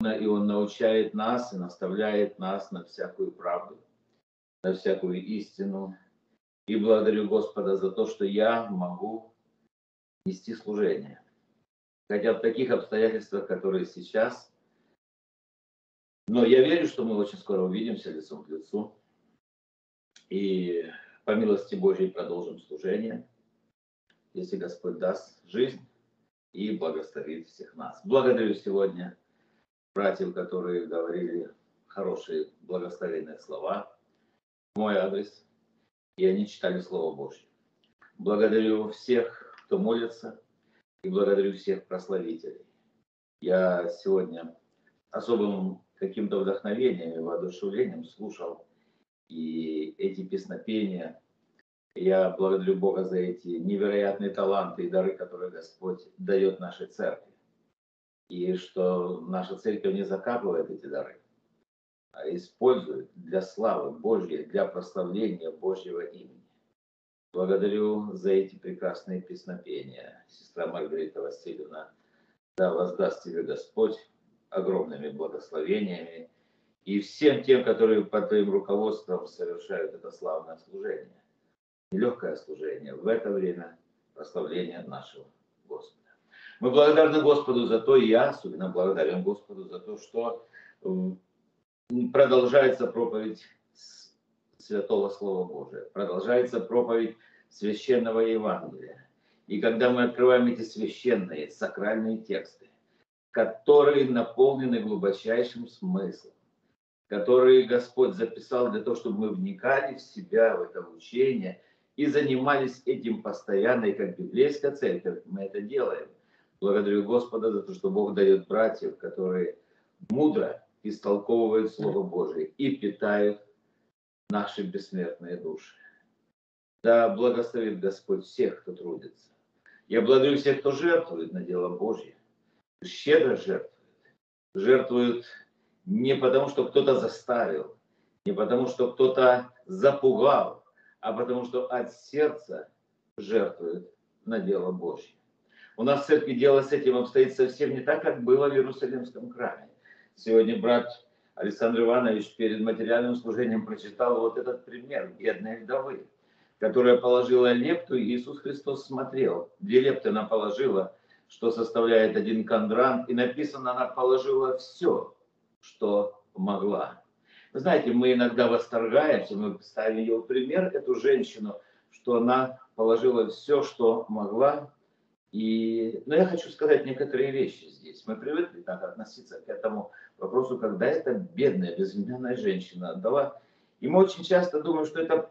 и Он научает нас и наставляет нас на всякую правду, на всякую истину. И благодарю Господа за то, что я могу нести служение. Хотя в таких обстоятельствах, которые сейчас, но я верю, что мы очень скоро увидимся лицом к лицу. И по милости Божьей продолжим служение, если Господь даст жизнь и благословит всех нас. Благодарю сегодня братьев, которые говорили хорошие благословенные слова в мой адрес, и они читали Слово Божье. Благодарю всех, кто молится, и благодарю всех прославителей. Я сегодня особым каким-то вдохновением и воодушевлением слушал и эти песнопения. Я благодарю Бога за эти невероятные таланты и дары, которые Господь дает нашей церкви. И что наша церковь не закапывает эти дары, а использует для славы Божьей, для прославления Божьего имени. Благодарю за эти прекрасные песнопения. Сестра Маргарита Васильевна, да воздаст тебе Господь огромными благословениями и всем тем, которые под твоим руководством совершают это славное служение. Нелегкое служение в это время прославления нашего Господа. Мы благодарны Господу за то, и я особенно благодарен Господу за то, что продолжается проповедь Святого Слова Божия, продолжается проповедь Священного Евангелия. И когда мы открываем эти священные, сакральные тексты, которые наполнены глубочайшим смыслом, которые Господь записал для того, чтобы мы вникали в себя, в это учение и занимались этим постоянно, и как библейская церковь мы это делаем. Благодарю Господа за то, что Бог дает братьев, которые мудро истолковывают Слово Божие и питают наши бессмертные души. Да благословит Господь всех, кто трудится. Я благодарю всех, кто жертвует на дело Божье щедро жертвуют. Жертвуют не потому, что кто-то заставил, не потому, что кто-то запугал, а потому, что от сердца жертвуют на дело Божье. У нас в церкви дело с этим обстоит совсем не так, как было в Иерусалимском храме. Сегодня брат Александр Иванович перед материальным служением прочитал вот этот пример бедной вдовы, которая положила лепту, и Иисус Христос смотрел. Две лепты она положила, что составляет один кандран, и написано, она положила все, что могла. Вы знаете, мы иногда восторгаемся, мы ставим ее в пример, эту женщину, что она положила все, что могла. И, но я хочу сказать некоторые вещи здесь. Мы привыкли так относиться к этому вопросу, когда эта бедная, безымянная женщина отдала. И мы очень часто думаем, что это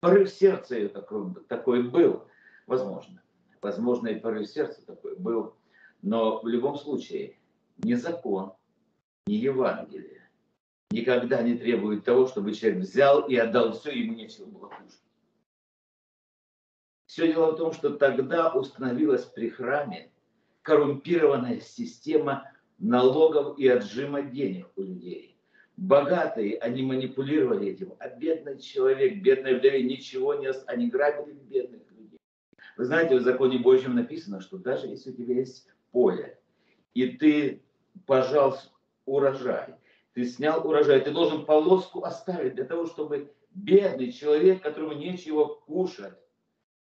порыв сердца ее такой, такой был, возможно возможно, и порыв сердца такой был. Но в любом случае, ни закон, ни Евангелие никогда не требует того, чтобы человек взял и отдал все, ему нечего было кушать. Все дело в том, что тогда установилась при храме коррумпированная система налогов и отжима денег у людей. Богатые, они манипулировали этим, а бедный человек, бедная вдове ничего не... Они грабили бедных вы знаете, в законе Божьем написано, что даже если у тебя есть поле, и ты пожал урожай, ты снял урожай, ты должен полоску оставить для того, чтобы бедный человек, которому нечего кушать,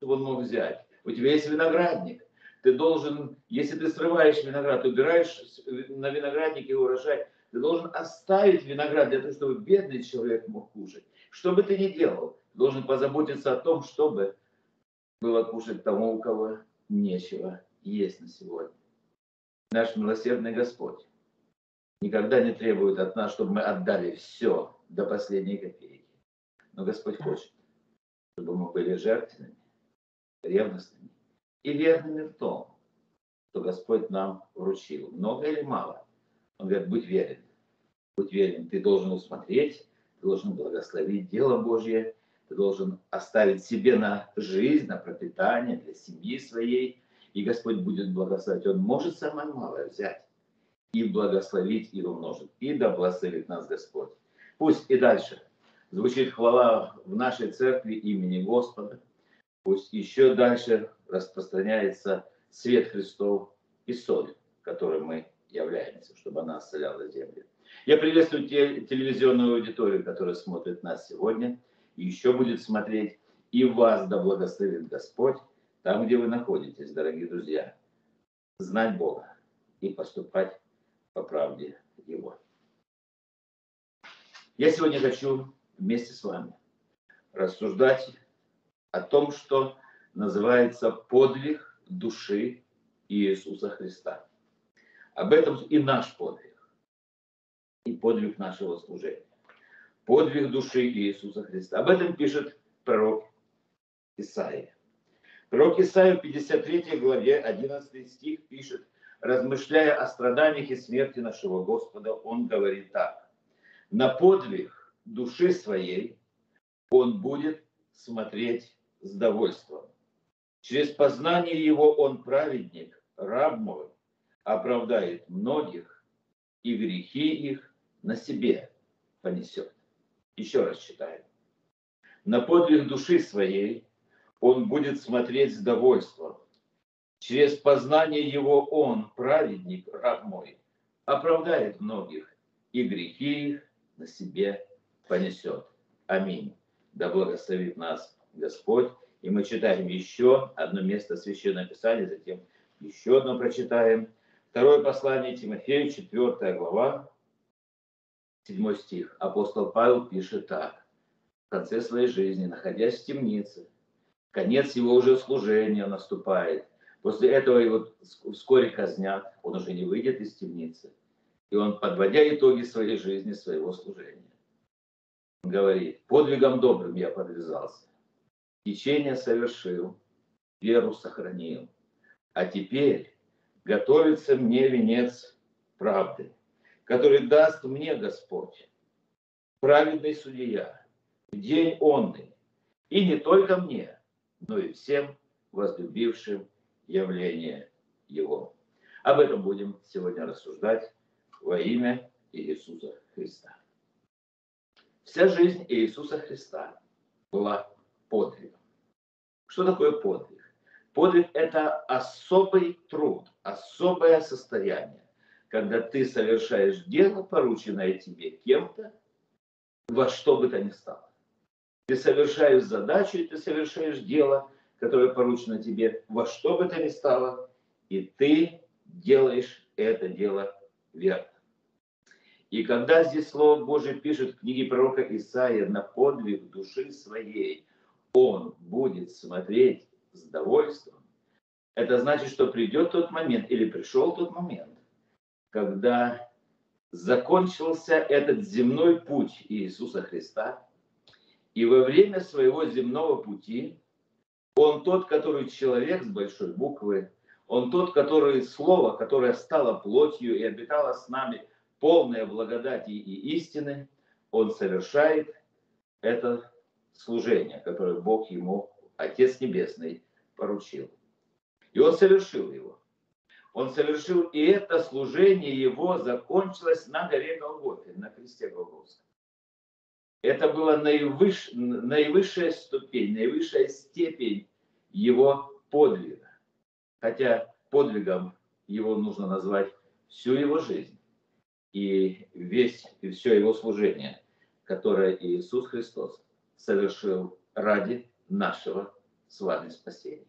он мог взять. У тебя есть виноградник, ты должен, если ты срываешь виноград, убираешь на винограднике урожай, ты должен оставить виноград для того, чтобы бедный человек мог кушать. Что бы ты ни делал, ты должен позаботиться о том, чтобы было кушать тому, у кого нечего есть на сегодня. Наш милосердный Господь никогда не требует от нас, чтобы мы отдали все до последней копейки. Но Господь хочет, чтобы мы были жертвенными, ревностными и верными в том, что Господь нам вручил. Много или мало? Он говорит, будь верен. Будь верен. Ты должен усмотреть, ты должен благословить дело Божье, ты должен оставить себе на жизнь, на пропитание для семьи своей, и Господь будет благословить. Он может самое малое взять и благословить, и умножить. И да благословит нас Господь. Пусть и дальше звучит хвала в нашей церкви имени Господа. Пусть еще дальше распространяется свет Христов и соль, который мы являемся, чтобы она исцеляла землю. Я приветствую те, телевизионную аудиторию, которая смотрит нас сегодня и еще будет смотреть. И вас да благословит Господь там, где вы находитесь, дорогие друзья. Знать Бога и поступать по правде Его. Я сегодня хочу вместе с вами рассуждать о том, что называется подвиг души Иисуса Христа. Об этом и наш подвиг, и подвиг нашего служения. Подвиг души Иисуса Христа. Об этом пишет пророк Исаия. Пророк Исаия в 53 главе 11 стих пишет, размышляя о страданиях и смерти нашего Господа, он говорит так. На подвиг души своей он будет смотреть с довольством. Через познание его он праведник, раб мой, оправдает многих, и грехи их на себе понесет. Еще раз читаем. На подвиг души своей он будет смотреть с довольством. Через познание его он, праведник, раб мой, оправдает многих, и грехи их на себе понесет. Аминь. Да благословит нас Господь. И мы читаем еще одно место Священного Писания, затем еще одно прочитаем. Второе послание Тимофею, 4 глава, 7 стих. Апостол Павел пишет так. В конце своей жизни, находясь в темнице, конец его уже служения наступает. После этого его вскоре казнят, он уже не выйдет из темницы. И он, подводя итоги своей жизни, своего служения, говорит, подвигом добрым я подвязался, течение совершил, веру сохранил. А теперь готовится мне венец правды, который даст мне Господь, праведный судья, в день онный, и не только мне, но и всем возлюбившим явление Его. Об этом будем сегодня рассуждать во имя Иисуса Христа. Вся жизнь Иисуса Христа была подвигом. Что такое подвиг? Подвиг – это особый труд, особое состояние, когда ты совершаешь дело, порученное тебе кем-то, во что бы то ни стало. Ты совершаешь задачу, и ты совершаешь дело, которое поручено тебе во что бы то ни стало, и ты делаешь это дело верно. И когда здесь Слово Божие пишет в книге пророка Исаия на подвиг души своей, он будет смотреть с довольством, это значит, что придет тот момент, или пришел тот момент, когда закончился этот земной путь Иисуса Христа, и во время своего земного пути он тот, который человек с большой буквы, он тот, который слово, которое стало плотью и обитало с нами полное благодати и истины, он совершает это служение, которое Бог ему, Отец Небесный, поручил. И он совершил его. Он совершил, и это служение его закончилось на горе Голгофе, на кресте Голгофском. Это была наивыш, наивысшая ступень, наивысшая степень его подвига. Хотя подвигом его нужно назвать всю его жизнь и весь и все его служение, которое Иисус Христос совершил ради нашего с вами спасения.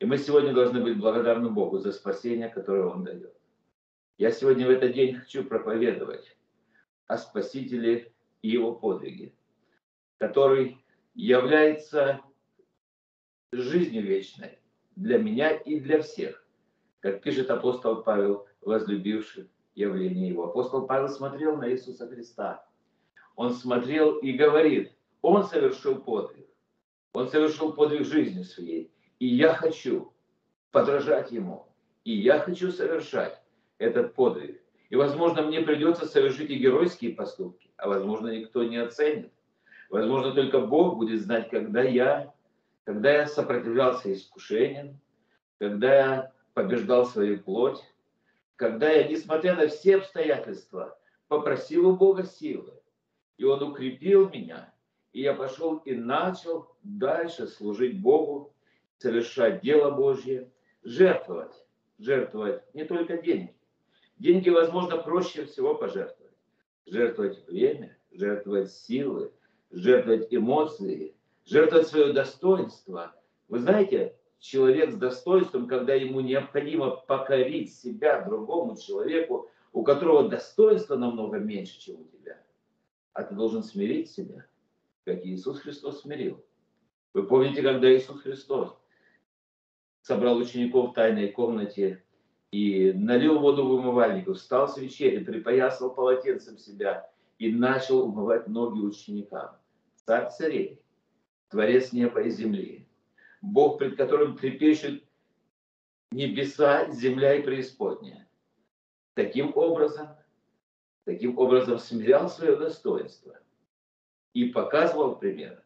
И мы сегодня должны быть благодарны Богу за спасение, которое Он дает. Я сегодня в этот день хочу проповедовать о Спасителе и его подвиги, который является жизнью вечной для меня и для всех, как пишет апостол Павел, возлюбивший явление его. Апостол Павел смотрел на Иисуса Христа. Он смотрел и говорит, он совершил подвиг. Он совершил подвиг жизни своей. И я хочу подражать ему. И я хочу совершать этот подвиг. И, возможно, мне придется совершить и геройские поступки, а, возможно, никто не оценит. Возможно, только Бог будет знать, когда я, когда я сопротивлялся искушениям, когда я побеждал свою плоть, когда я, несмотря на все обстоятельства, попросил у Бога силы, и Он укрепил меня, и я пошел и начал дальше служить Богу, совершать дело Божье, жертвовать, жертвовать не только деньги, Деньги, возможно, проще всего пожертвовать. Жертвовать время, жертвовать силы, жертвовать эмоции, жертвовать свое достоинство. Вы знаете, человек с достоинством, когда ему необходимо покорить себя другому человеку, у которого достоинство намного меньше, чем у тебя, а ты должен смирить себя, как Иисус Христос смирил. Вы помните, когда Иисус Христос собрал учеников в тайной комнате и налил воду в умывальник, встал с вечери, припоясал полотенцем себя и начал умывать ноги ученикам. Царь царей, Творец неба и земли, Бог, пред которым трепещут небеса, земля и преисподняя. Таким образом, таким образом смирял свое достоинство и показывал пример,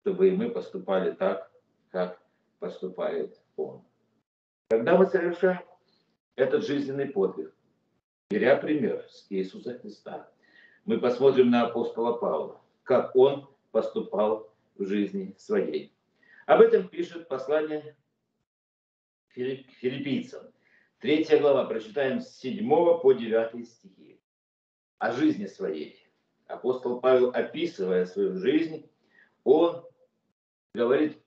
чтобы и мы поступали так, как поступает Он. Когда мы совершаем этот жизненный подвиг, беря пример с Иисуса Христа, мы посмотрим на апостола Павла, как он поступал в жизни своей. Об этом пишет послание филиппийцам. Третья глава, прочитаем с 7 по 9 стихи. О жизни своей. Апостол Павел, описывая свою жизнь, он говорит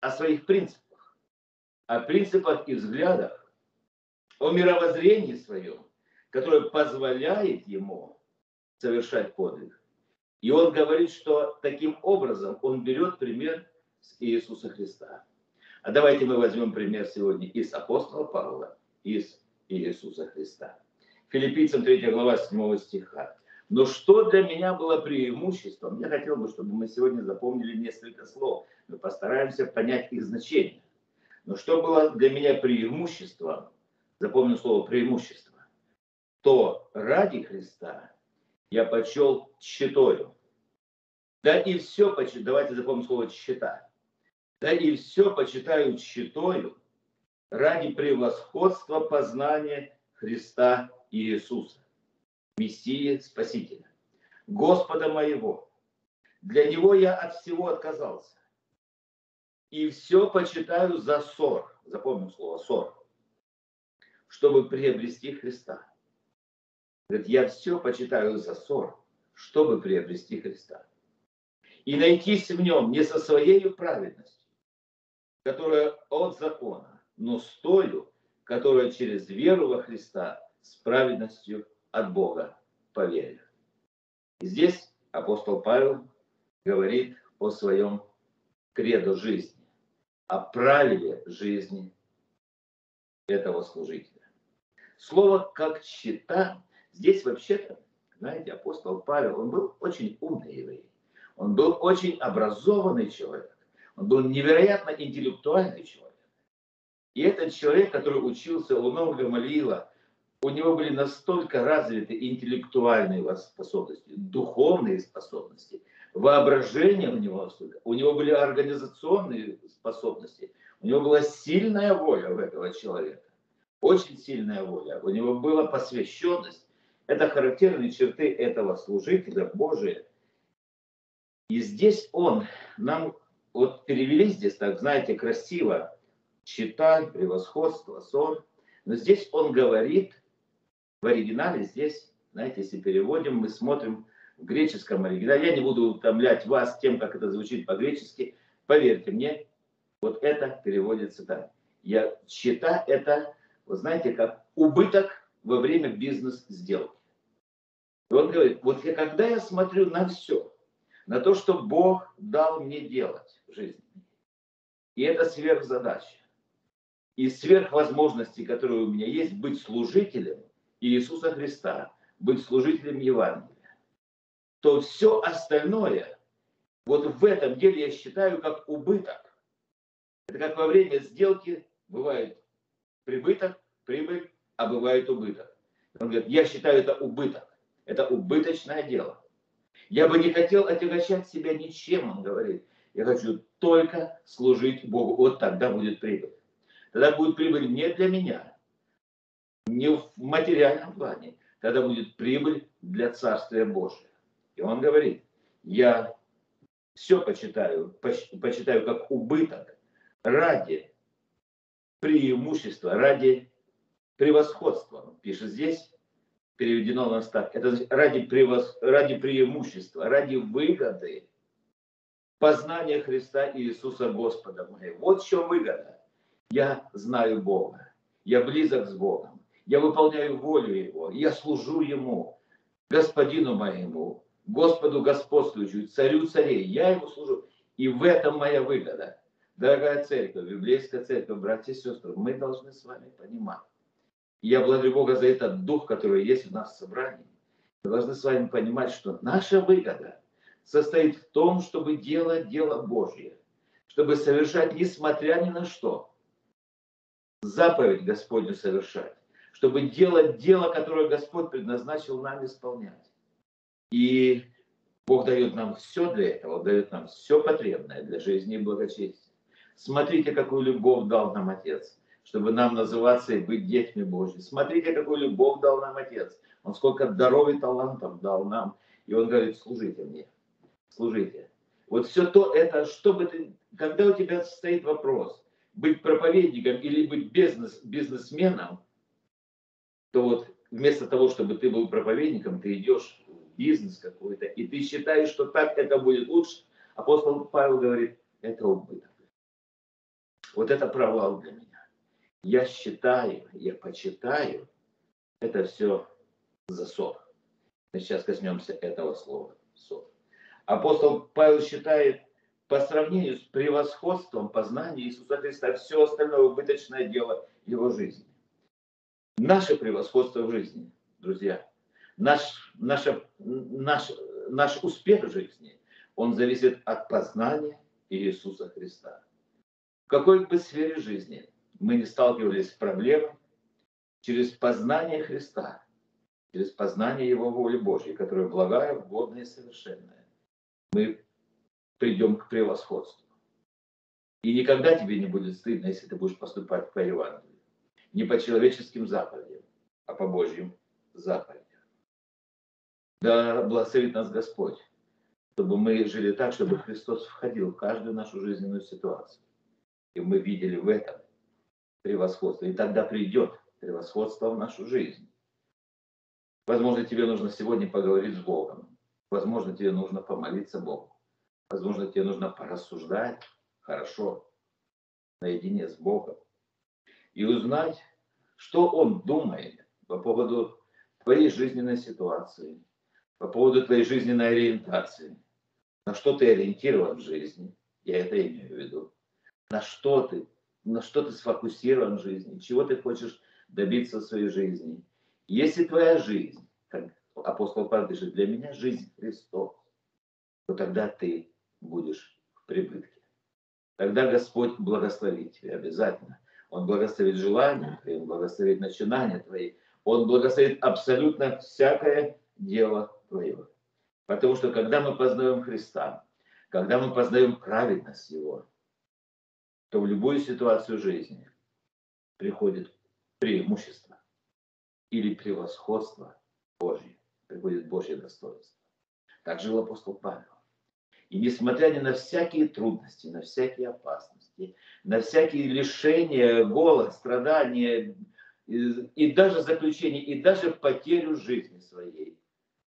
о своих принципах, о принципах и взглядах, о мировоззрении своем, которое позволяет ему совершать подвиг. И он говорит, что таким образом он берет пример с Иисуса Христа. А давайте мы возьмем пример сегодня из апостола Павла, из Иисуса Христа. Филиппийцам 3 глава 7 стиха. Но что для меня было преимуществом? Я хотел бы, чтобы мы сегодня запомнили несколько слов. Мы постараемся понять их значение. Но что было для меня преимуществом? Запомню слово преимущество. То ради Христа я почел счетою. Да и все, давайте запомним слово счета. Да и все почитаю счетою ради превосходства познания Христа Иисуса, Мессии Спасителя, Господа моего. Для Него я от всего отказался. И все почитаю за ссор, запомним слово ссор, чтобы приобрести Христа Говорит, я все почитаю за ссор, чтобы приобрести Христа. И найтись в нем не со своей праведностью, которая от закона, но с тою, которая через веру во Христа с праведностью от Бога по вере. И здесь апостол Павел говорит о своем кредо жизни, о правиле жизни этого служителя. Слово «как чита» Здесь вообще-то, знаете, апостол Павел, он был очень умный еврей. Он был очень образованный человек. Он был невероятно интеллектуальный человек. И этот человек, который учился у нового Гамалиила, у него были настолько развиты интеллектуальные способности, духовные способности, воображение у него, у него были организационные способности, у него была сильная воля у этого человека, очень сильная воля, у него была посвященность, это характерные черты этого служителя Божия. И здесь он, нам вот перевели здесь, так знаете, красиво, читать, превосходство, сон. Но здесь он говорит, в оригинале здесь, знаете, если переводим, мы смотрим в греческом оригинале. Я не буду утомлять вас тем, как это звучит по-гречески. Поверьте мне, вот это переводится так. Я счета это, вы знаете, как убыток во время бизнес-сделки. И он говорит, вот я, когда я смотрю на все, на то, что Бог дал мне делать в жизни, и это сверхзадача, и сверхвозможности, которые у меня есть, быть служителем Иисуса Христа, быть служителем Евангелия, то все остальное, вот в этом деле я считаю как убыток. Это как во время сделки бывает прибыток, прибыль, а бывает убыток. Он говорит, я считаю это убыток. Это убыточное дело. Я бы не хотел отягощать себя ничем, он говорит. Я хочу только служить Богу. Вот тогда будет прибыль. Тогда будет прибыль не для меня, не в материальном плане. Тогда будет прибыль для Царствия Божия. И он говорит, я все почитаю, почитаю как убыток ради преимущества, ради превосходством. Пишет здесь, переведено у нас так. Это ради, превос... ради преимущества, ради выгоды познания Христа Иисуса Господа моего. Вот в чем выгода. Я знаю Бога. Я близок с Богом. Я выполняю волю Его. Я служу Ему, Господину моему, Господу господствующему, царю царей. Я Ему служу. И в этом моя выгода. Дорогая церковь, библейская церковь, братья и сестры, мы должны с вами понимать. Я благодарю Бога за этот дух, который есть у нас в собрании. Мы должны с вами понимать, что наша выгода состоит в том, чтобы делать дело Божье, чтобы совершать, несмотря ни на что, заповедь Господню совершать, чтобы делать дело, которое Господь предназначил нам исполнять. И Бог дает нам все для этого, дает нам все потребное для жизни и благочестия. Смотрите, какую любовь дал нам Отец, чтобы нам называться и быть детьми Божьими. Смотрите, какую любовь дал нам Отец. Он сколько даров и талантов дал нам. И Он говорит, служите мне, служите. Вот все то это, чтобы ты, когда у тебя стоит вопрос, быть проповедником или быть бизнес, бизнесменом, то вот вместо того, чтобы ты был проповедником, ты идешь в бизнес какой-то, и ты считаешь, что так это будет лучше. Апостол Павел говорит, это убыток. Вот это провал для меня. Я считаю, я почитаю, это все засор. Мы сейчас коснемся этого слова. Ссор. Апостол Павел считает, по сравнению с превосходством познания Иисуса Христа, все остальное убыточное дело его жизни. Наше превосходство в жизни, друзья, наш, наша, наш, наш успех в жизни, он зависит от познания Иисуса Христа какой бы сфере жизни мы не сталкивались с проблемой, через познание Христа, через познание Его воли Божьей, которая благая, угодная и совершенная, мы придем к превосходству. И никогда тебе не будет стыдно, если ты будешь поступать по Евангелию. Не по человеческим заповедям, а по Божьим заповедям. Да благословит нас Господь, чтобы мы жили так, чтобы Христос входил в каждую нашу жизненную ситуацию и мы видели в этом превосходство. И тогда придет превосходство в нашу жизнь. Возможно, тебе нужно сегодня поговорить с Богом. Возможно, тебе нужно помолиться Богу. Возможно, тебе нужно порассуждать хорошо, наедине с Богом. И узнать, что Он думает по поводу твоей жизненной ситуации, по поводу твоей жизненной ориентации. На что ты ориентирован в жизни, я это имею в виду на что ты, на что ты сфокусирован в жизни, чего ты хочешь добиться в своей жизни. Если твоя жизнь, как апостол Павел пишет, для меня жизнь Христос, то тогда ты будешь в прибытке. Тогда Господь благословит тебя обязательно. Он благословит желания твои, Он благословит начинания твои, Он благословит абсолютно всякое дело твое. Потому что когда мы познаем Христа, когда мы познаем праведность Его, то в любую ситуацию жизни приходит преимущество или превосходство Божье, приходит Божье достоинство. Так жил апостол Павел. И несмотря ни на всякие трудности, на всякие опасности, на всякие лишения, голод, страдания, и, и даже заключение, и даже потерю жизни своей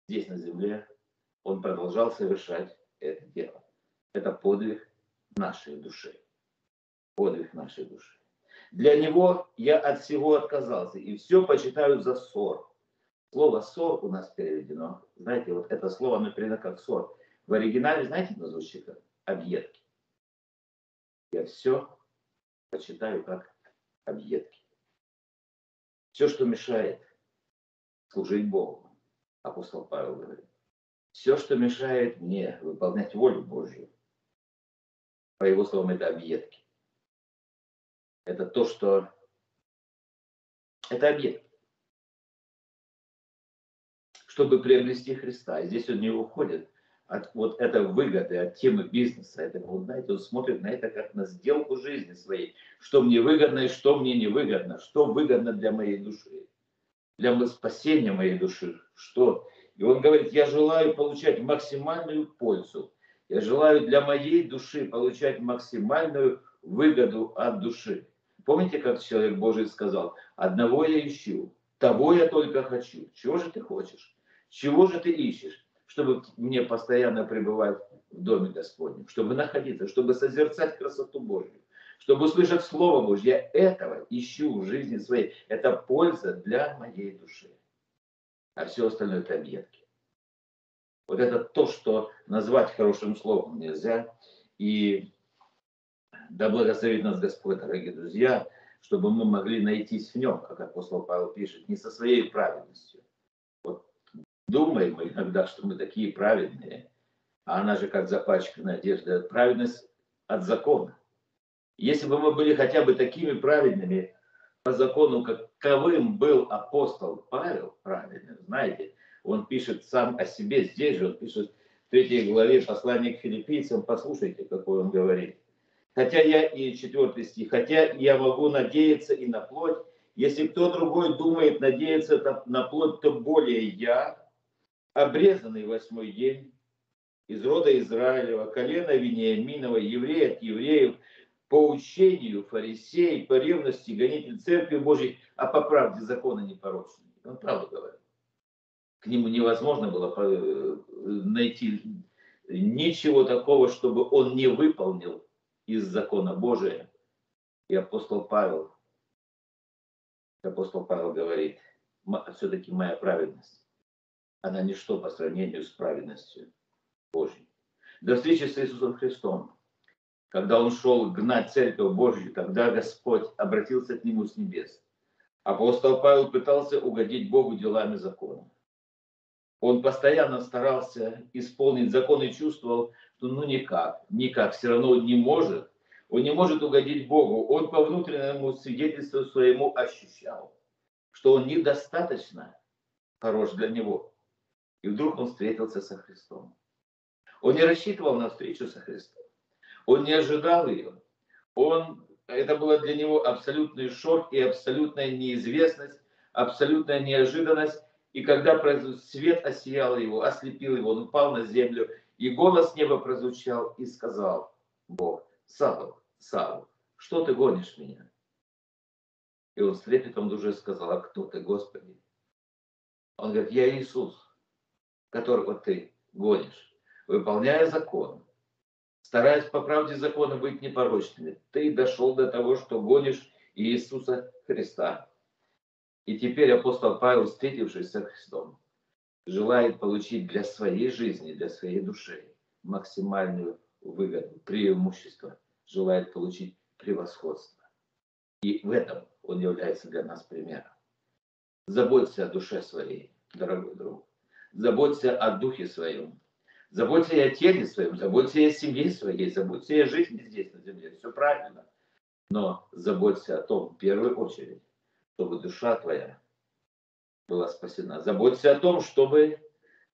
здесь на земле, он продолжал совершать это дело. Это подвиг нашей души подвиг нашей души. Для него я от всего отказался и все почитаю за ссор. Слово ссор у нас переведено. Знаете, вот это слово, оно переведено как ссор. В оригинале, знаете, оно звучит как объедки. Я все почитаю как объедки. Все, что мешает служить Богу, апостол Павел говорит. Все, что мешает мне выполнять волю Божью, по его словам, это объедки это то, что это объект. Чтобы приобрести Христа. И здесь он не уходит от вот этой выгоды, от темы бизнеса. Это, вот, знаете, он смотрит на это как на сделку жизни своей. Что мне выгодно и что мне не выгодно. Что выгодно для моей души. Для спасения моей души. Что? И он говорит, я желаю получать максимальную пользу. Я желаю для моей души получать максимальную выгоду от души. Помните, как человек Божий сказал, одного я ищу, того я только хочу. Чего же ты хочешь? Чего же ты ищешь? Чтобы мне постоянно пребывать в доме Господнем, чтобы находиться, чтобы созерцать красоту Божью, чтобы услышать Слово Божье. Я этого ищу в жизни своей. Это польза для моей души. А все остальное это объедки. Вот это то, что назвать хорошим словом нельзя. И да благословит нас Господь, дорогие друзья, чтобы мы могли найтись в нем, как апостол Павел пишет, не со своей праведностью. Думаем мы иногда, что мы такие праведные, а она же как запачканная одежда. Праведность от закона. Если бы мы были хотя бы такими праведными по закону, каковым был апостол Павел, праведным, знаете, он пишет сам о себе здесь же, он пишет в третьей главе послания к филиппийцам, послушайте, какой он говорит. Хотя я, и четвертый стих, хотя я могу надеяться и на плоть, если кто другой думает надеяться на плоть, то более я, обрезанный восьмой день, из рода Израилева, колена Вениаминова, еврей от евреев, по учению фарисей, по ревности гонитель церкви Божьей, а по правде закона непорочный. Он правду говорит. К нему невозможно было э, найти ничего такого, чтобы он не выполнил из закона Божия. И апостол Павел, апостол Павел говорит, все-таки моя праведность, она ничто по сравнению с праведностью Божьей. До встречи с Иисусом Христом, когда он шел гнать церковь Божью, тогда Господь обратился к нему с небес. Апостол Павел пытался угодить Богу делами закона. Он постоянно старался исполнить закон и чувствовал, что ну никак, никак, все равно он не может. Он не может угодить Богу. Он по внутреннему свидетельству своему ощущал, что он недостаточно хорош для него. И вдруг он встретился со Христом. Он не рассчитывал на встречу со Христом. Он не ожидал ее. Он, это было для него абсолютный шок и абсолютная неизвестность, абсолютная неожиданность. И когда свет осиял его, ослепил его, он упал на землю, и голос неба прозвучал и сказал Бог, Савл, Савл, что ты гонишь меня? И он с трепетом души сказал, а кто ты, Господи? Он говорит, я Иисус, которого ты гонишь, выполняя закон, стараясь по правде закона быть непорочными. Ты дошел до того, что гонишь Иисуса Христа. И теперь апостол Павел, встретившись со Христом, желает получить для своей жизни, для своей души максимальную выгоду, преимущество, желает получить превосходство. И в этом он является для нас примером. Заботься о душе своей, дорогой друг. Заботься о духе своем. Заботься и о теле своем, заботься и о семье своей, заботься и о жизни здесь на земле. Все правильно. Но заботься о том, в первую очередь, чтобы душа твоя была спасена. Заботься о том, чтобы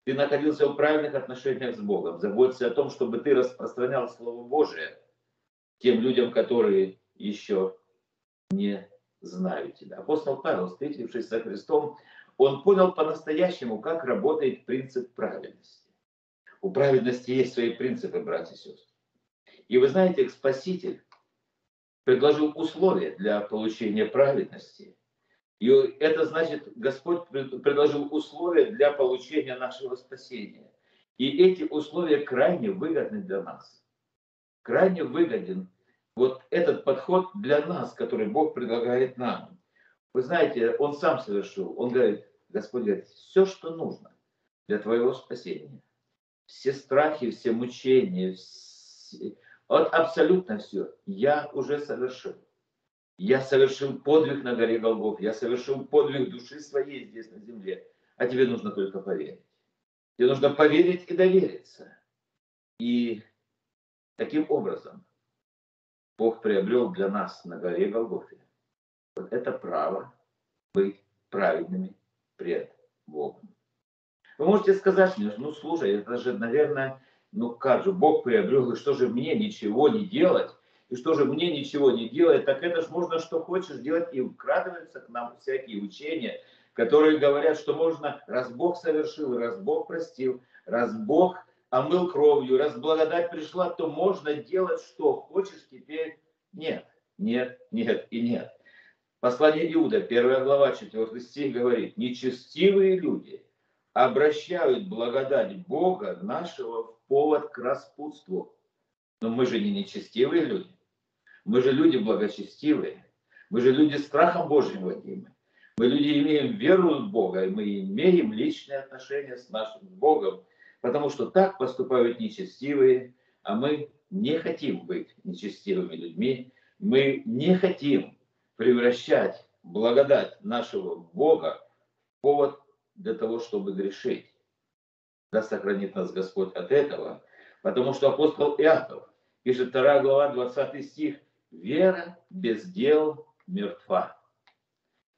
ты находился в правильных отношениях с Богом. Заботься о том, чтобы ты распространял Слово Божие тем людям, которые еще не знают тебя. Апостол Павел, встретившись со Христом, он понял по-настоящему, как работает принцип праведности. У праведности есть свои принципы, братья и сестры. И вы знаете, Спаситель предложил условия для получения праведности – и это значит, Господь предложил условия для получения нашего спасения. И эти условия крайне выгодны для нас. Крайне выгоден вот этот подход для нас, который Бог предлагает нам. Вы знаете, Он сам совершил. Он говорит, Господь говорит, все, что нужно для твоего спасения. Все страхи, все мучения, все, вот абсолютно все я уже совершил. Я совершил подвиг на горе Голгоф, я совершил подвиг души своей здесь на земле, а тебе нужно только поверить. Тебе нужно поверить и довериться. И таким образом Бог приобрел для нас на горе Голгофе вот это право быть праведными пред Богом. Вы можете сказать мне, ну слушай, это же, наверное, ну как же, Бог приобрел, и что же мне ничего не делать? и что же мне ничего не делает, так это ж можно что хочешь делать, и вкрадываются к нам всякие учения, которые говорят, что можно, раз Бог совершил, раз Бог простил, раз Бог омыл кровью, раз благодать пришла, то можно делать, что хочешь теперь. Нет, нет, нет и нет. Послание Иуда, первая глава, 4 стих говорит, нечестивые люди обращают благодать Бога нашего в повод к распутству. Но мы же не нечестивые люди. Мы же люди благочестивые. Мы же люди страхом Божьим водимы. Мы люди имеем веру в Бога, и мы имеем личные отношения с нашим Богом, потому что так поступают нечестивые, а мы не хотим быть нечестивыми людьми, мы не хотим превращать благодать нашего Бога в повод для того, чтобы грешить. Да сохранит нас Господь от этого, потому что апостол Иаков пишет 2 глава 20 стих, вера без дел мертва.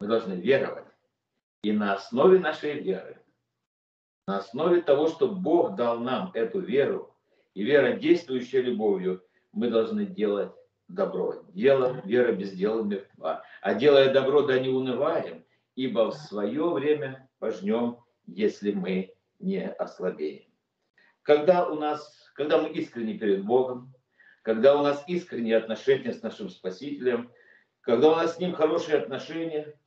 Мы должны веровать. И на основе нашей веры, на основе того, что Бог дал нам эту веру, и вера, действующая любовью, мы должны делать добро. Дело, вера без дела мертва. А делая добро, да не унываем, ибо в свое время пожнем, если мы не ослабеем. Когда у нас, когда мы искренне перед Богом, когда у нас искренние отношения с нашим Спасителем, когда у нас с Ним хорошие отношения,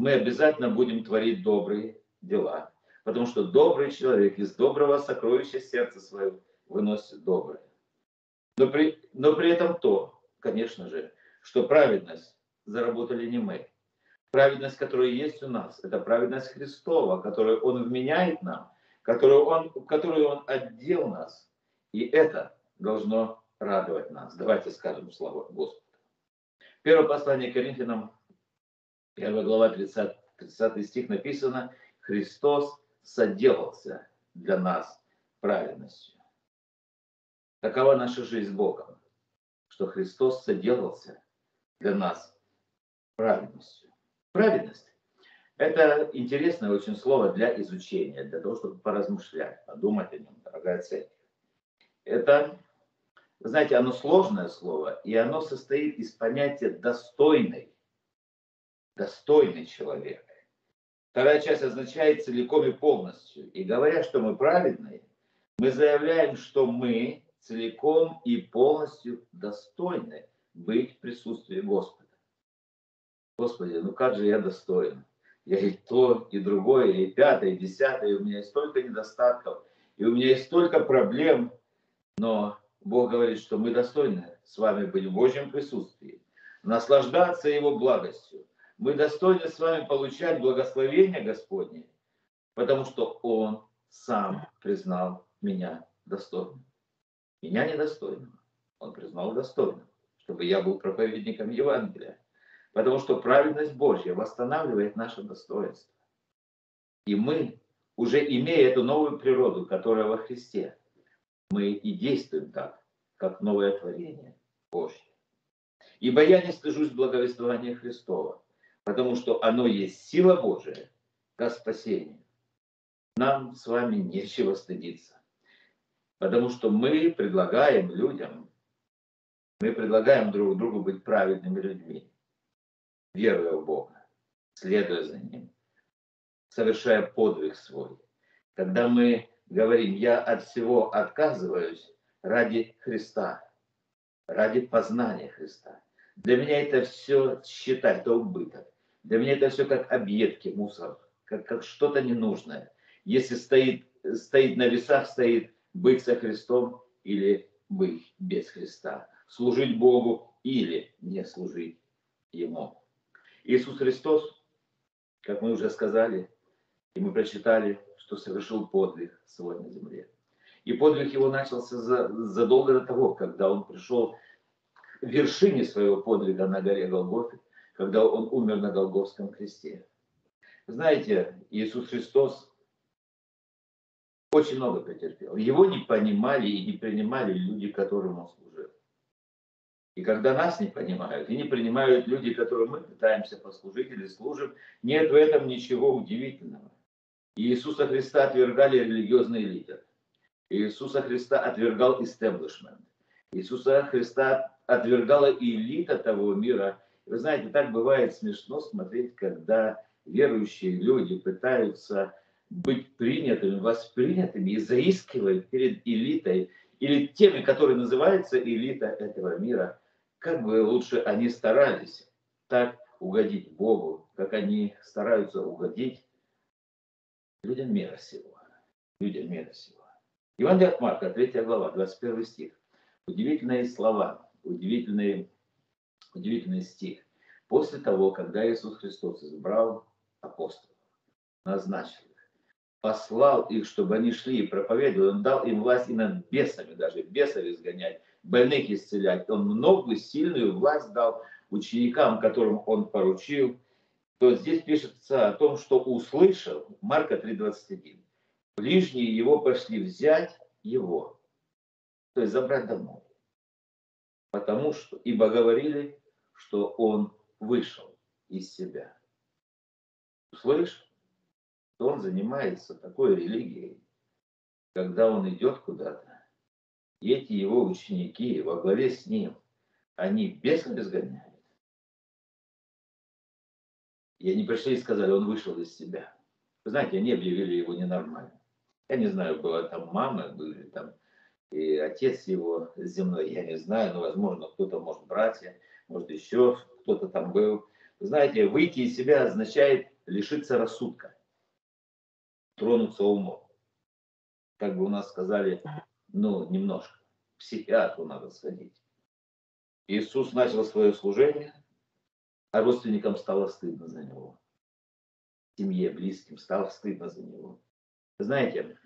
мы обязательно будем творить добрые дела. Потому что добрый человек из доброго сокровища сердца своего выносит доброе. Но при, но при этом то, конечно же, что праведность заработали не мы. Праведность, которая есть у нас, это праведность Христова, которую Он вменяет нам, которую Он, которую Он отдел нас. И это должно радовать нас. Давайте скажем слава Господу. Первое послание к Коринфянам, 1 глава, 30, 30 стих написано, Христос соделался для нас праведностью. Такова наша жизнь с Богом, что Христос соделался для нас праведностью. Праведность – это интересное очень слово для изучения, для того, чтобы поразмышлять, подумать о нем, дорогая цель. Это, знаете, оно сложное слово, и оно состоит из понятия «достойный», «достойный человек». Вторая часть означает целиком и полностью. И говоря, что мы праведные, мы заявляем, что мы целиком и полностью достойны быть в присутствии Господа. Господи, ну как же я достоин? Я и то, и другое, и пятое, и десятое, и у меня есть столько недостатков, и у меня есть столько проблем, но Бог говорит, что мы достойны с вами быть в Божьем присутствии, наслаждаться Его благостью. Мы достойны с вами получать благословение Господне, потому что Он сам признал меня достойным меня недостойным. Он признал достойным, чтобы я был проповедником Евангелия. Потому что праведность Божья восстанавливает наше достоинство. И мы, уже имея эту новую природу, которая во Христе, мы и действуем так, как новое творение Божье. Ибо я не стыжусь благовествования Христова, потому что оно есть сила Божия ко спасению. Нам с вами нечего стыдиться. Потому что мы предлагаем людям, мы предлагаем друг другу быть праведными людьми, веруя в Бога, следуя за Ним, совершая подвиг свой. Когда мы говорим, я от всего отказываюсь ради Христа, ради познания Христа. Для меня это все считать, это убыток. Для меня это все как объедки, мусор, как, как что-то ненужное. Если стоит, стоит на весах, стоит быть со Христом или быть без Христа, служить Богу или не служить Ему. Иисус Христос, как мы уже сказали, и мы прочитали, что совершил подвиг свой на земле. И подвиг его начался задолго до того, когда он пришел к вершине своего подвига на горе Голгофе, когда он умер на Голговском кресте. Знаете, Иисус Христос очень много претерпел. Его не понимали и не принимали люди, которым он служил. И когда нас не понимают и не принимают люди, которым мы пытаемся послужить или служим, нет в этом ничего удивительного. Иисуса Христа отвергали религиозные лидеры. Иисуса Христа отвергал истеблишмент. Иисуса Христа отвергала элита того мира. Вы знаете, так бывает смешно смотреть, когда верующие люди пытаются быть принятыми, воспринятыми и заискивать перед элитой или теми, которые называются элита этого мира, как бы лучше они старались так угодить Богу, как они стараются угодить людям мира сего. Людям мира сего. Иван от Марка, 3 глава, 21 стих. Удивительные слова, удивительный, удивительный стих. После того, когда Иисус Христос избрал апостолов, назначил послал их, чтобы они шли и проповедовали, Он дал им власть и над бесами, даже бесов изгонять, больных исцелять. Он многую сильную власть дал ученикам, которым Он поручил. То здесь пишется о том, что услышал, Марка 3,21, ближние его пошли взять его, то есть забрать домой. Потому что, ибо говорили, что он вышел из себя. Слышь, что он занимается такой религией, когда он идет куда-то, и эти его ученики во главе с ним, они бесов изгоняют. И они пришли и сказали, он вышел из себя. Вы знаете, они объявили его ненормальным. Я не знаю, была там мама, были там и отец его земной, я не знаю, но, возможно, кто-то, может, братья, может, еще кто-то там был. Знаете, выйти из себя означает лишиться рассудка, тронуться умом. Как бы у нас сказали, ну, немножко. К психиатру надо сходить. Иисус начал свое служение, а родственникам стало стыдно за него. Семье, близким стало стыдно за него. Знаете,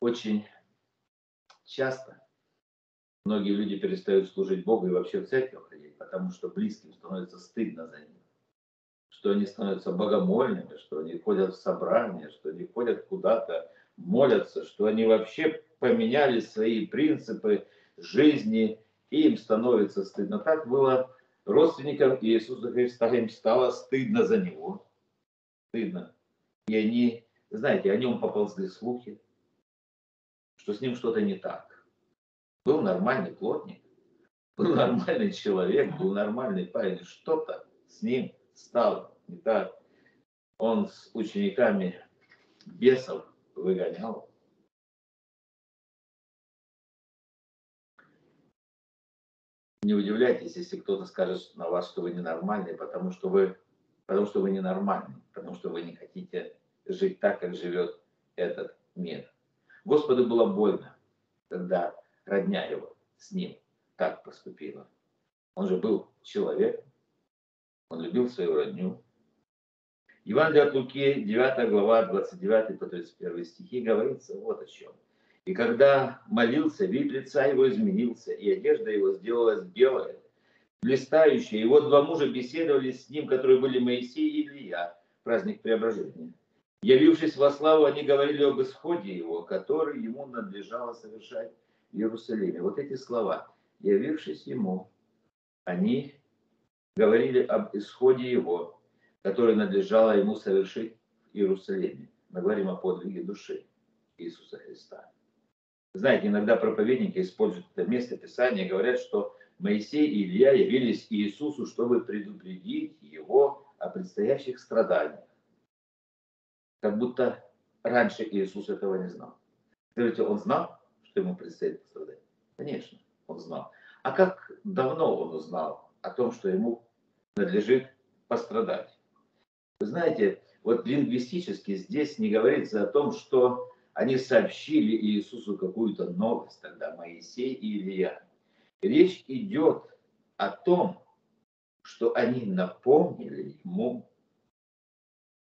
очень часто многие люди перестают служить Богу и вообще в церковь ходить, потому что близким становится стыдно за них. Что они становятся богомольными, что они ходят в собрания, что они ходят куда-то, молятся, что они вообще поменяли свои принципы жизни, и им становится стыдно. Так было родственникам Иисуса Христа, им стало стыдно за Него. Стыдно. И они, знаете, о нем поползли слухи, что с ним что-то не так. Был нормальный плотник, был нормальный человек, был нормальный парень, что-то с ним стало не так. Он с учениками бесов выгонял. Не удивляйтесь, если кто-то скажет на вас, что вы ненормальный, потому что вы потому что вы ненормальны, потому что вы не хотите жить так, как живет этот мир. Господу было больно, когда родня его с ним так поступила. Он же был человек, он любил свою родню. Евангелие от Луки, 9 глава, 29 по 31 стихи говорится вот о чем. И когда молился, вид лица его изменился, и одежда его сделалась белая, блистающие. И вот два мужа беседовали с ним, которые были Моисей и Илья, праздник преображения. Явившись во славу, они говорили об исходе его, который ему надлежало совершать в Иерусалиме. Вот эти слова. Явившись ему, они говорили об исходе его, который надлежало ему совершить в Иерусалиме. Мы говорим о подвиге души Иисуса Христа. Знаете, иногда проповедники используют это место Писания, говорят, что Моисей и Илья явились Иисусу, чтобы предупредить его о предстоящих страданиях. Как будто раньше Иисус этого не знал. Скажите, он знал, что ему предстоит пострадать? Конечно, он знал. А как давно он узнал о том, что ему надлежит пострадать? Вы знаете, вот лингвистически здесь не говорится о том, что они сообщили Иисусу какую-то новость тогда, Моисей и Илья. Речь идет о том, что они напомнили ему,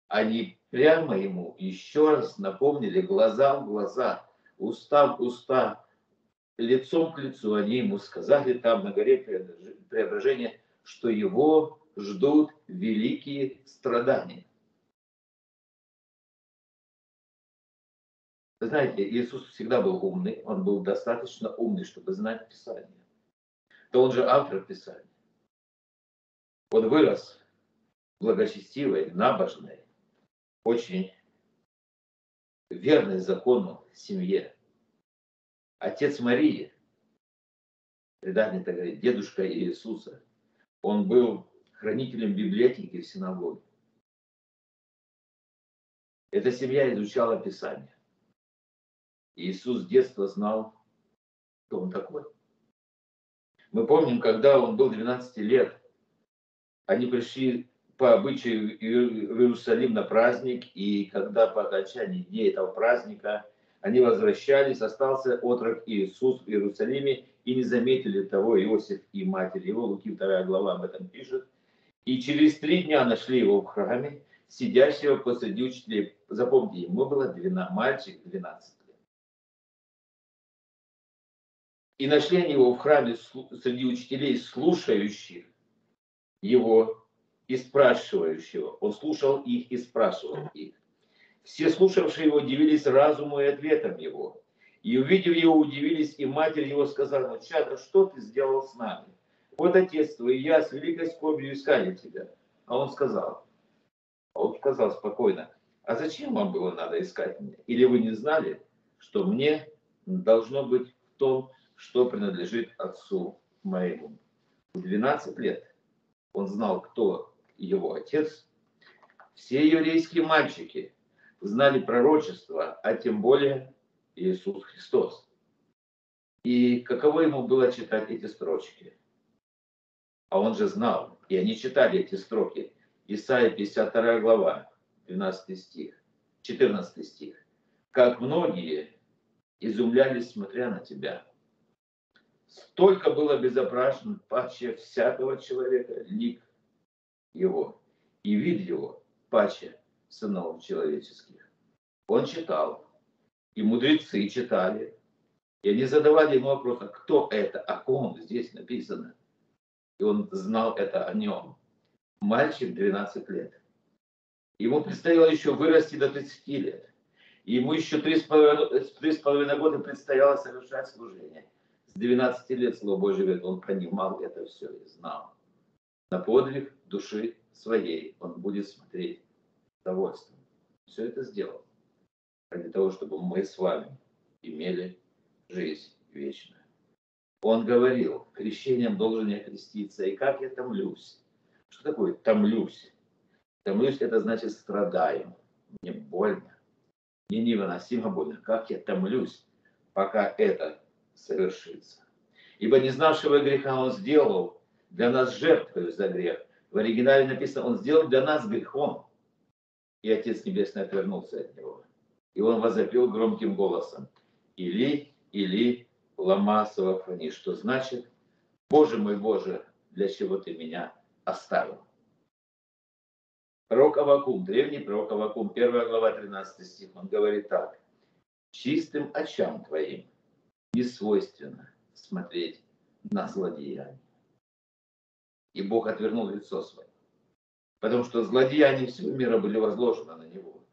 они прямо ему еще раз напомнили глаза в глаза, уста в уста, лицом к лицу. Они ему сказали там на горе преображения, что его ждут великие страдания. Знаете, Иисус всегда был умный, он был достаточно умный, чтобы знать Писание то он же автор Писания. Он вырос благочестивой, набожной, очень верной закону семье. Отец Марии, предание так говорит, дедушка Иисуса, он был хранителем библиотеки в синагоге. Эта семья изучала Писание. Иисус с детства знал, кто он такой. Мы помним, когда он был 12 лет, они пришли по обычаю в Иерусалим на праздник, и когда по окончании дней этого праздника они возвращались, остался отрок Иисус в Иерусалиме, и не заметили того Иосиф и матерь его. Луки 2 глава об этом пишет. И через три дня нашли его в храме, сидящего посреди учителей. Запомните, ему было 12, мальчик 12 лет. И нашли они его в храме среди учителей, слушающих его и спрашивающего. Он слушал их и спрашивал их. Все слушавшие его удивились разуму и ответом его. И увидев его, удивились, и матерь его сказала, «Чадо, что ты сделал с нами? Вот отец твой я с великой скорбью искали тебя». А он сказал, а он сказал спокойно, «А зачем вам было надо искать меня? Или вы не знали, что мне должно быть в том, что принадлежит отцу моему?» В 12 лет он знал, кто его отец. Все еврейские мальчики знали пророчество, а тем более Иисус Христос. И каково ему было читать эти строчки? А он же знал, и они читали эти строки. Исайя 52 глава, 12 стих, 14 стих. Как многие изумлялись, смотря на тебя. Столько было безображен паче всякого человека, лик его, и вид его паче сынов человеческих. Он читал, и мудрецы читали, и они задавали ему вопрос, а кто это, о ком здесь написано. И он знал это о нем. Мальчик 12 лет. Ему предстояло еще вырасти до 30 лет. Ему еще три с половиной года предстояло совершать служение. С 12 лет Слово Божье говорит, он понимал это все и знал. На подвиг души своей он будет смотреть с удовольствием. Все это сделал ради того, чтобы мы с вами имели жизнь вечную. Он говорил, крещением должен я креститься, и как я томлюсь. Что такое томлюсь? Томлюсь, это значит страдаю, мне больно, мне невыносимо больно. Как я томлюсь, пока это совершится. Ибо не знавшего греха он сделал для нас жертвою за грех. В оригинале написано, он сделал для нас грехом. И Отец Небесный отвернулся от него. И он возопил громким голосом. Или, или, лама савафани, что значит, Боже мой Боже, для чего ты меня оставил? Пророк Авакум, древний пророк Авакум, 1 глава, 13 стих, он говорит так. Чистым очам твоим не свойственно смотреть на злодеяние. И Бог отвернул лицо свое. Потому что злодеяния всего мира были возложены на него.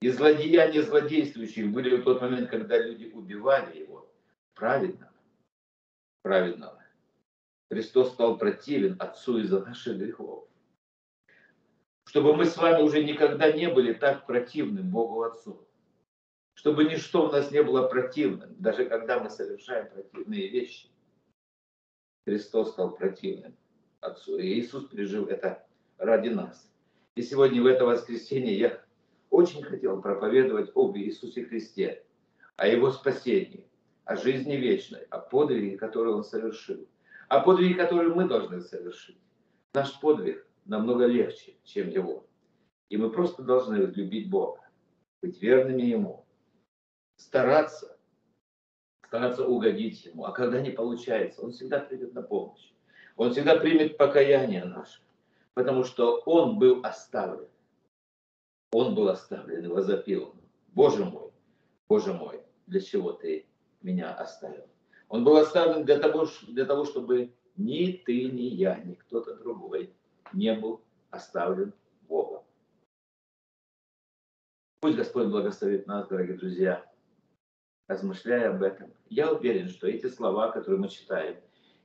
И злодеяния злодействующих были в тот момент, когда люди убивали его, праведного, праведного. Христос стал противен Отцу из-за наших грехов. Чтобы мы с вами уже никогда не были так противны Богу Отцу. Чтобы ничто в нас не было противным, даже когда мы совершаем противные вещи. Христос стал противным Отцу. И Иисус пережил это ради нас. И сегодня в это воскресенье я очень хотел проповедовать об Иисусе Христе, о Его спасении, о жизни вечной, о подвиге, который Он совершил, о подвиге, который мы должны совершить. Наш подвиг намного легче, чем Его. И мы просто должны любить Бога, быть верными Ему, стараться, стараться угодить Ему. А когда не получается, Он всегда придет на помощь. Он всегда примет покаяние наше, потому что Он был оставлен он был оставлен и возопил, Боже мой, Боже мой, для чего ты меня оставил? Он был оставлен для того, для того чтобы ни ты, ни я, ни кто-то другой не был оставлен Богом. Пусть Господь благословит нас, дорогие друзья, размышляя об этом. Я уверен, что эти слова, которые мы читаем,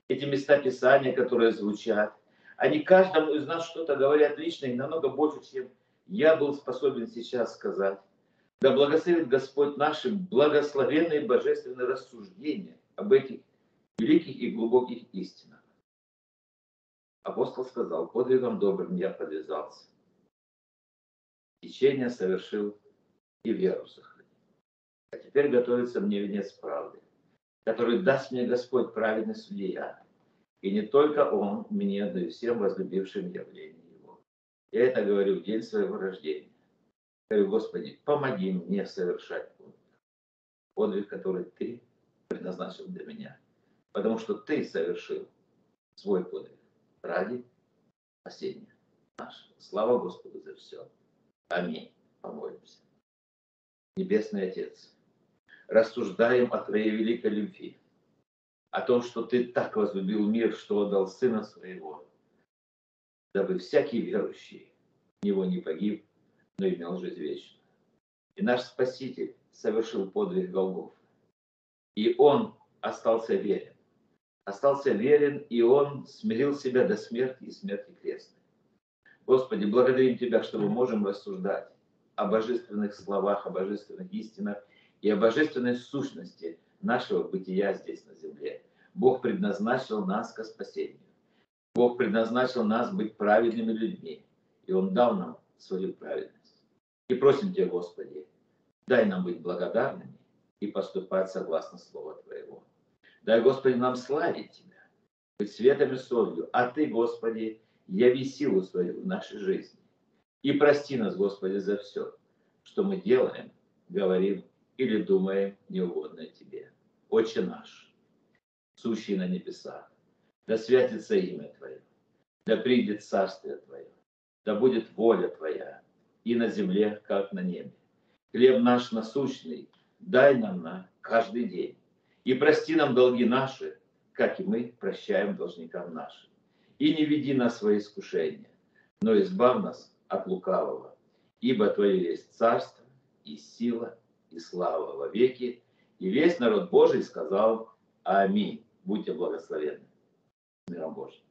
эти места Писания, которые звучат, они каждому из нас что-то говорят лично и намного больше, чем я был способен сейчас сказать. Да благословит Господь наши благословенные божественные рассуждения об этих великих и глубоких истинах. Апостол сказал, подвигом добрым я подвязался. Течение совершил и веру сохранил. А теперь готовится мне венец правды, который даст мне Господь праведный судья. И не только Он мне, но и всем возлюбившим явление Его. Я это говорю в день своего рождения. Говорю, Господи, помоги мне совершать подвиг. Который Ты предназначил для меня. Потому что Ты совершил свой подвиг ради спасения нашего. Слава Господу за все. Аминь. Помолимся. Небесный Отец, рассуждаем о Твоей великой любви, о том, что Ты так возлюбил мир, что отдал Сына Своего, дабы всякий верующий в Него не погиб, но имел жизнь вечную. И наш Спаситель совершил подвиг Голгофа. И Он остался верен. Остался верен, и Он смирил себя до смерти и смерти крестной. Господи, благодарим Тебя, что мы можем рассуждать о божественных словах, о божественных истинах и о божественной сущности нашего бытия здесь на земле. Бог предназначил нас к спасению. Бог предназначил нас быть праведными людьми. И Он дал нам свою праведность. И просим Тебя, Господи, дай нам быть благодарными и поступать согласно Слова Твоего. Дай, Господи, нам славить Тебя, быть светом и солью, а Ты, Господи, яви силу свою в нашей жизни. И прости нас, Господи, за все, что мы делаем, говорим или думаем неугодное Тебе. Отче наш, сущий на небесах, да святится имя Твое, да придет царствие Твое, да будет воля Твоя и на земле, как на небе. Хлеб наш насущный дай нам на каждый день. И прости нам долги наши, как и мы прощаем должникам нашим и не веди нас в свои искушения, но избавь нас от лукавого, ибо Твое есть царство и сила и слава во веки. И весь народ Божий сказал Аминь. Будьте благословенны. Миром Божьим.